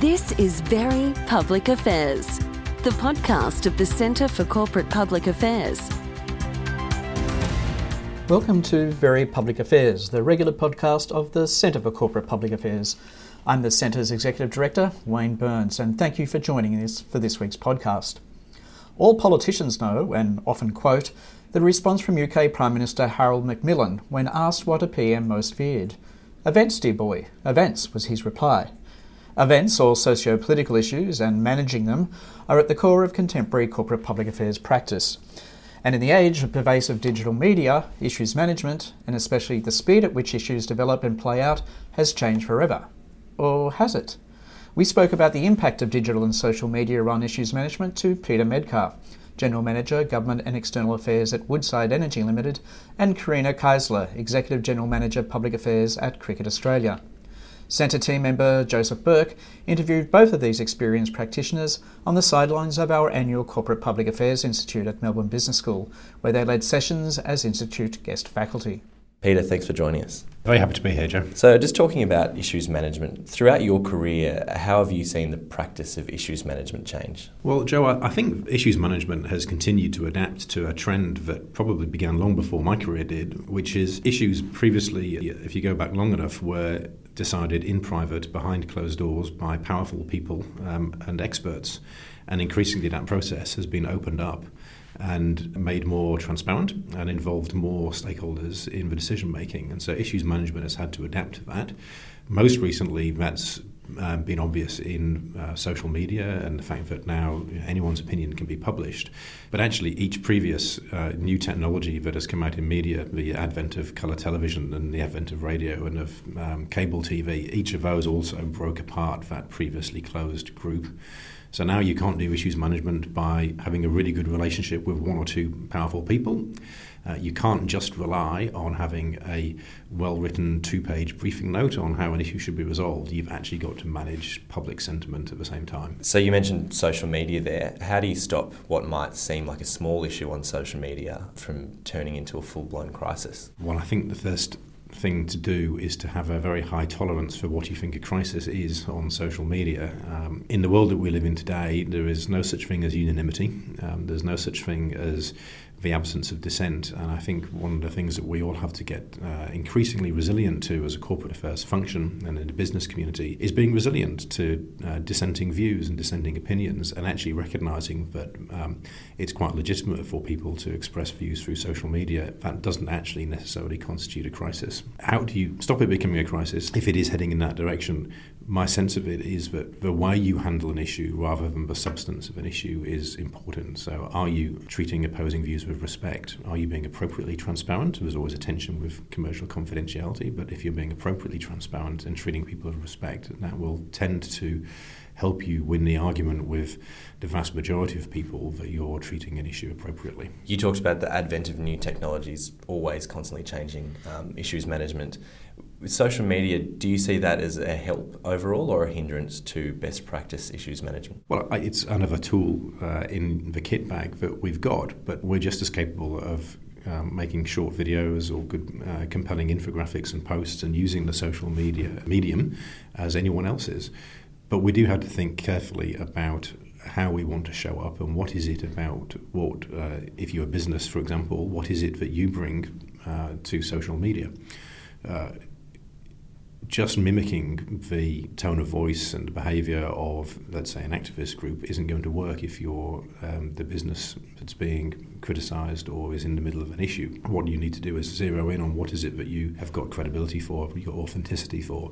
This is Very Public Affairs, the podcast of the Centre for Corporate Public Affairs. Welcome to Very Public Affairs, the regular podcast of the Centre for Corporate Public Affairs. I'm the Centre's Executive Director, Wayne Burns, and thank you for joining us for this week's podcast. All politicians know, and often quote, the response from UK Prime Minister Harold Macmillan when asked what a PM most feared. Events, dear boy, events, was his reply. Events, or socio political issues, and managing them, are at the core of contemporary corporate public affairs practice. And in the age of pervasive digital media, issues management, and especially the speed at which issues develop and play out, has changed forever. Or has it? We spoke about the impact of digital and social media on issues management to Peter Medcalf, General Manager, Government and External Affairs at Woodside Energy Limited, and Karina Keisler, Executive General Manager, Public Affairs at Cricket Australia. Centre team member Joseph Burke interviewed both of these experienced practitioners on the sidelines of our annual Corporate Public Affairs Institute at Melbourne Business School, where they led sessions as Institute guest faculty. Peter, thanks for joining us. Very happy to be here, Joe. So, just talking about issues management, throughout your career, how have you seen the practice of issues management change? Well, Joe, I think issues management has continued to adapt to a trend that probably began long before my career did, which is issues previously, if you go back long enough, were decided in private, behind closed doors, by powerful people um, and experts. And increasingly, that process has been opened up and made more transparent and involved more stakeholders in the decision making. And so issues management has had to adapt to that. Most recently, that's um, been obvious in uh, social media and the fact that now anyone's opinion can be published. But actually, each previous uh, new technology that has come out in media, the advent of colour television and the advent of radio and of um, cable TV, each of those also broke apart that previously closed group. So now you can't do issues management by having a really good relationship with one or two powerful people. Uh, you can't just rely on having a well written two page briefing note on how an issue should be resolved. You've actually got to manage public sentiment at the same time. So, you mentioned social media there. How do you stop what might seem like a small issue on social media from turning into a full blown crisis? Well, I think the first thing to do is to have a very high tolerance for what you think a crisis is on social media. Um, in the world that we live in today, there is no such thing as unanimity. Um, there's no such thing as the absence of dissent. And I think one of the things that we all have to get uh, increasingly resilient to as a corporate affairs function and in the business community is being resilient to uh, dissenting views and dissenting opinions and actually recognizing that um, it's quite legitimate for people to express views through social media. That doesn't actually necessarily constitute a crisis. How do you stop it becoming a crisis if it is heading in that direction? My sense of it is that the way you handle an issue rather than the substance of an issue is important. So, are you treating opposing views with respect? Are you being appropriately transparent? There's always a tension with commercial confidentiality, but if you're being appropriately transparent and treating people with respect, that will tend to help you win the argument with the vast majority of people that you're treating an issue appropriately. You talked about the advent of new technologies, always constantly changing um, issues management. With social media, do you see that as a help overall or a hindrance to best practice issues management? Well, it's another tool uh, in the kit bag that we've got, but we're just as capable of um, making short videos or good, uh, compelling infographics and posts and using the social media medium as anyone else is. But we do have to think carefully about how we want to show up and what is it about what, uh, if you're a business, for example, what is it that you bring uh, to social media? Uh, just mimicking the tone of voice and behaviour of, let's say, an activist group isn't going to work if you're um, the business that's being criticised or is in the middle of an issue. What you need to do is zero in on what is it that you have got credibility for, your authenticity for.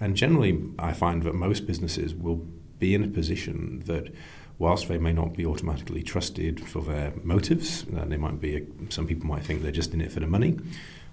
And generally, I find that most businesses will be in a position that whilst they may not be automatically trusted for their motives, uh, they might be, some people might think they're just in it for the money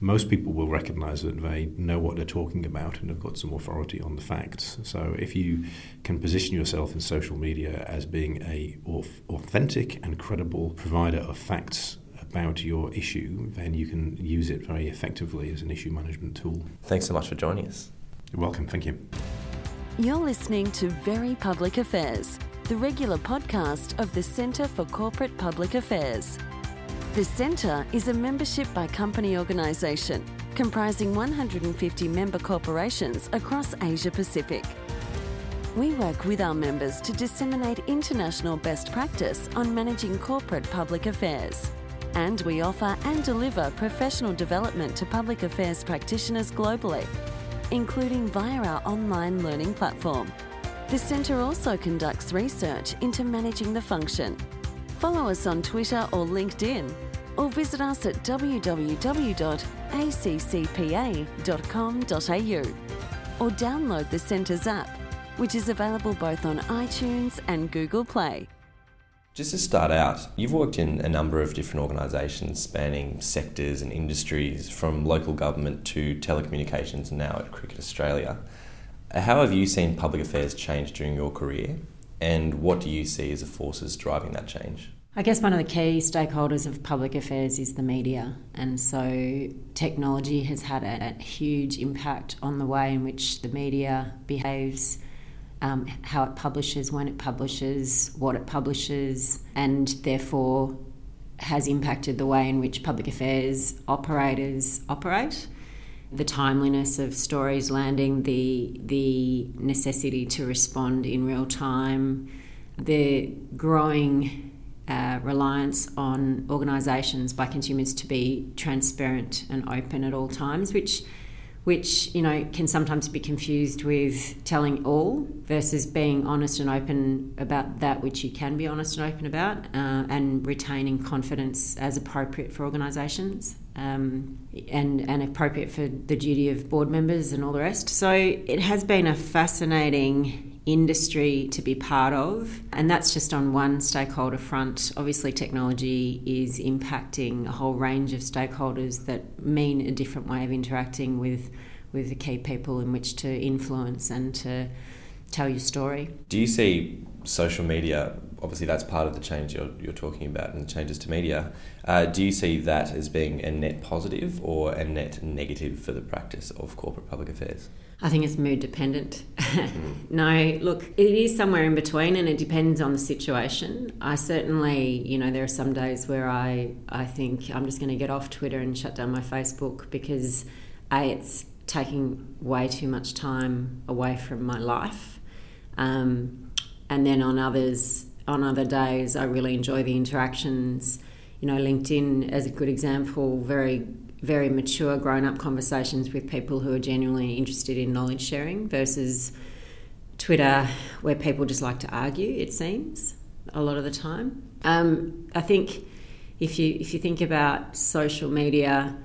most people will recognize that they know what they're talking about and have got some authority on the facts. So if you can position yourself in social media as being a authentic and credible provider of facts about your issue, then you can use it very effectively as an issue management tool. Thanks so much for joining us. You're welcome. Thank you. You're listening to Very Public Affairs, the regular podcast of the Centre for Corporate Public Affairs. The Centre is a membership by company organisation comprising 150 member corporations across Asia Pacific. We work with our members to disseminate international best practice on managing corporate public affairs. And we offer and deliver professional development to public affairs practitioners globally, including via our online learning platform. The Centre also conducts research into managing the function. Follow us on Twitter or LinkedIn, or visit us at www.accpa.com.au or download the Centre's app, which is available both on iTunes and Google Play. Just to start out, you've worked in a number of different organisations spanning sectors and industries, from local government to telecommunications and now at Cricket Australia. How have you seen public affairs change during your career, and what do you see as the forces driving that change? I guess one of the key stakeholders of public affairs is the media, and so technology has had a, a huge impact on the way in which the media behaves, um, how it publishes, when it publishes, what it publishes, and therefore has impacted the way in which public affairs operators operate. The timeliness of stories landing, the the necessity to respond in real time, the growing uh, reliance on organisations by consumers to be transparent and open at all times, which which you know can sometimes be confused with telling all versus being honest and open about that which you can be honest and open about, uh, and retaining confidence as appropriate for organisations. Um, and, and appropriate for the duty of board members and all the rest. So it has been a fascinating industry to be part of. And that's just on one stakeholder front. Obviously, technology is impacting a whole range of stakeholders that mean a different way of interacting with, with the key people in which to influence and to tell your story. Do you see social media? Obviously, that's part of the change you're, you're talking about and the changes to media. Uh, do you see that as being a net positive or a net negative for the practice of corporate public affairs? I think it's mood dependent. no, look, it is somewhere in between and it depends on the situation. I certainly, you know, there are some days where I, I think I'm just going to get off Twitter and shut down my Facebook because A, it's taking way too much time away from my life. Um, and then on others, on other days, I really enjoy the interactions. You know, LinkedIn, as a good example, very very mature, grown up conversations with people who are genuinely interested in knowledge sharing versus Twitter, where people just like to argue, it seems, a lot of the time. Um, I think if you, if you think about social media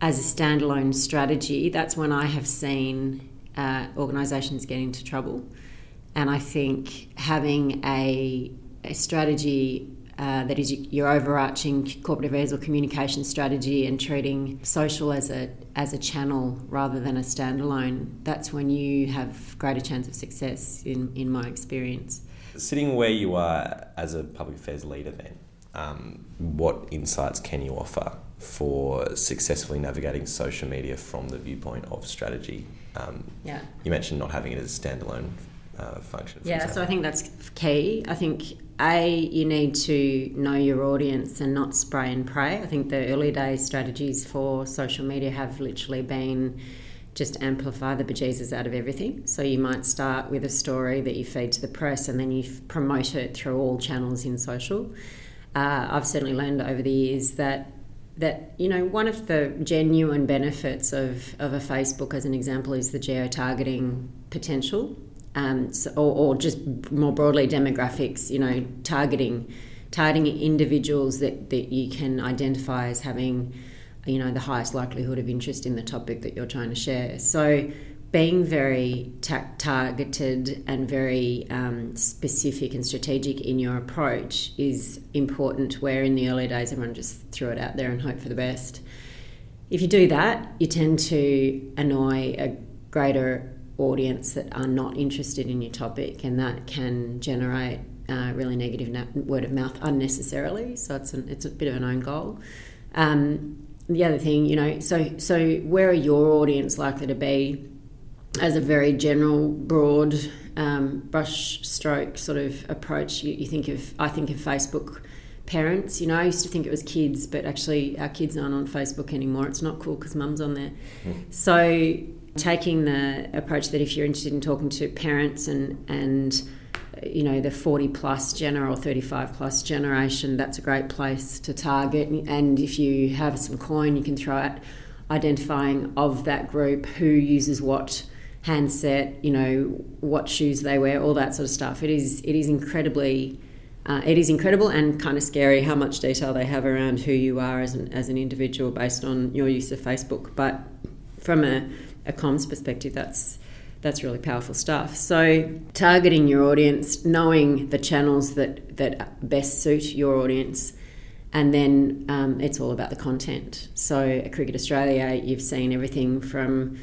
as a standalone strategy, that's when I have seen uh, organisations get into trouble. And I think having a, a strategy uh, that is your overarching corporate affairs or communication strategy and treating social as a as a channel rather than a standalone that's when you have greater chance of success in in my experience. Sitting where you are as a public affairs leader then um, what insights can you offer for successfully navigating social media from the viewpoint of strategy? Um, yeah. you mentioned not having it as a standalone uh, function. Yeah, so I think that's key. I think a you need to know your audience and not spray and pray. I think the early days strategies for social media have literally been just amplify the bejesus out of everything. So you might start with a story that you feed to the press and then you promote it through all channels in social. Uh, I've certainly learned over the years that that you know one of the genuine benefits of, of a Facebook as an example is the geo targeting potential um, so, or, or, just more broadly demographics, you know, targeting targeting individuals that, that you can identify as having, you know, the highest likelihood of interest in the topic that you're trying to share. So being very ta- targeted and very um, specific and strategic in your approach is important. Where in the early days, everyone just threw it out there and hope for the best. If you do that, you tend to annoy a greater audience that are not interested in your topic, and that can generate uh, really negative na- word of mouth unnecessarily. So it's an, it's a bit of an own goal. Um, the other thing, you know, so so where are your audience likely to be? As a very general, broad um, brush stroke sort of approach, you, you think of I think of Facebook parents. You know, I used to think it was kids, but actually our kids aren't on Facebook anymore. It's not cool because mum's on there. Mm. So taking the approach that if you're interested in talking to parents and and you know the 40 plus gener or 35 plus generation that's a great place to target and if you have some coin you can throw at identifying of that group who uses what handset you know what shoes they wear all that sort of stuff it is it is incredibly uh, it is incredible and kind of scary how much detail they have around who you are as an, as an individual based on your use of Facebook. But from a, a comms perspective, that's that's really powerful stuff. So targeting your audience, knowing the channels that that best suit your audience, and then um, it's all about the content. So at Cricket Australia, you've seen everything from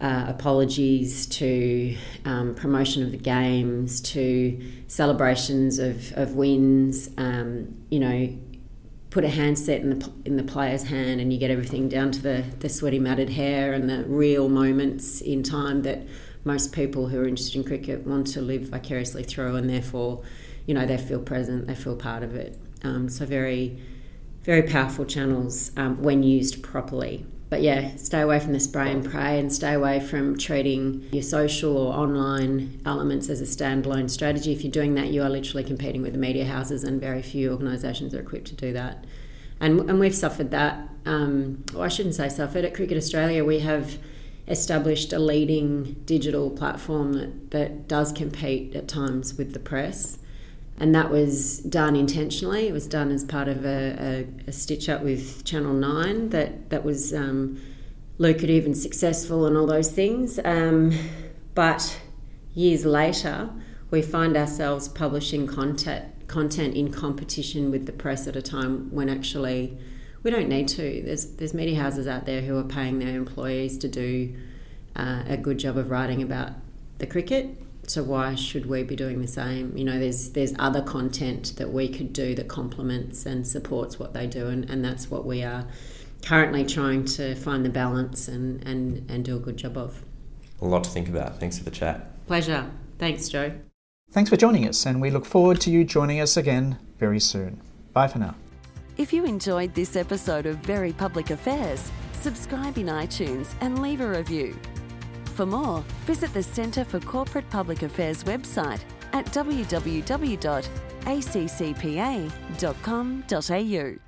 uh, apologies to um, promotion of the games to celebrations of, of wins. Um, you know, put a handset in the in the player's hand, and you get everything down to the the sweaty matted hair and the real moments in time that most people who are interested in cricket want to live vicariously through, and therefore, you know, they feel present, they feel part of it. Um, so very, very powerful channels um, when used properly but yeah, stay away from the spray and pray and stay away from treating your social or online elements as a standalone strategy. If you're doing that, you are literally competing with the media houses, and very few organisations are equipped to do that. And, and we've suffered that. Um, well, I shouldn't say suffered. At Cricket Australia, we have established a leading digital platform that, that does compete at times with the press and that was done intentionally. It was done as part of a, a, a stitch up with Channel Nine that that was um, lucrative and successful and all those things. Um, but years later, we find ourselves publishing content content in competition with the press at a time when actually we don't need to. There's there's media houses out there who are paying their employees to do uh, a good job of writing about the cricket so why should we be doing the same? You know, there's there's other content that we could do that complements and supports what they do, and, and that's what we are currently trying to find the balance and, and, and do a good job of. A lot to think about. Thanks for the chat. Pleasure. Thanks, Joe. Thanks for joining us, and we look forward to you joining us again very soon. Bye for now. If you enjoyed this episode of Very Public Affairs, subscribe in iTunes and leave a review. For more, visit the Centre for Corporate Public Affairs website at www.accpa.com.au.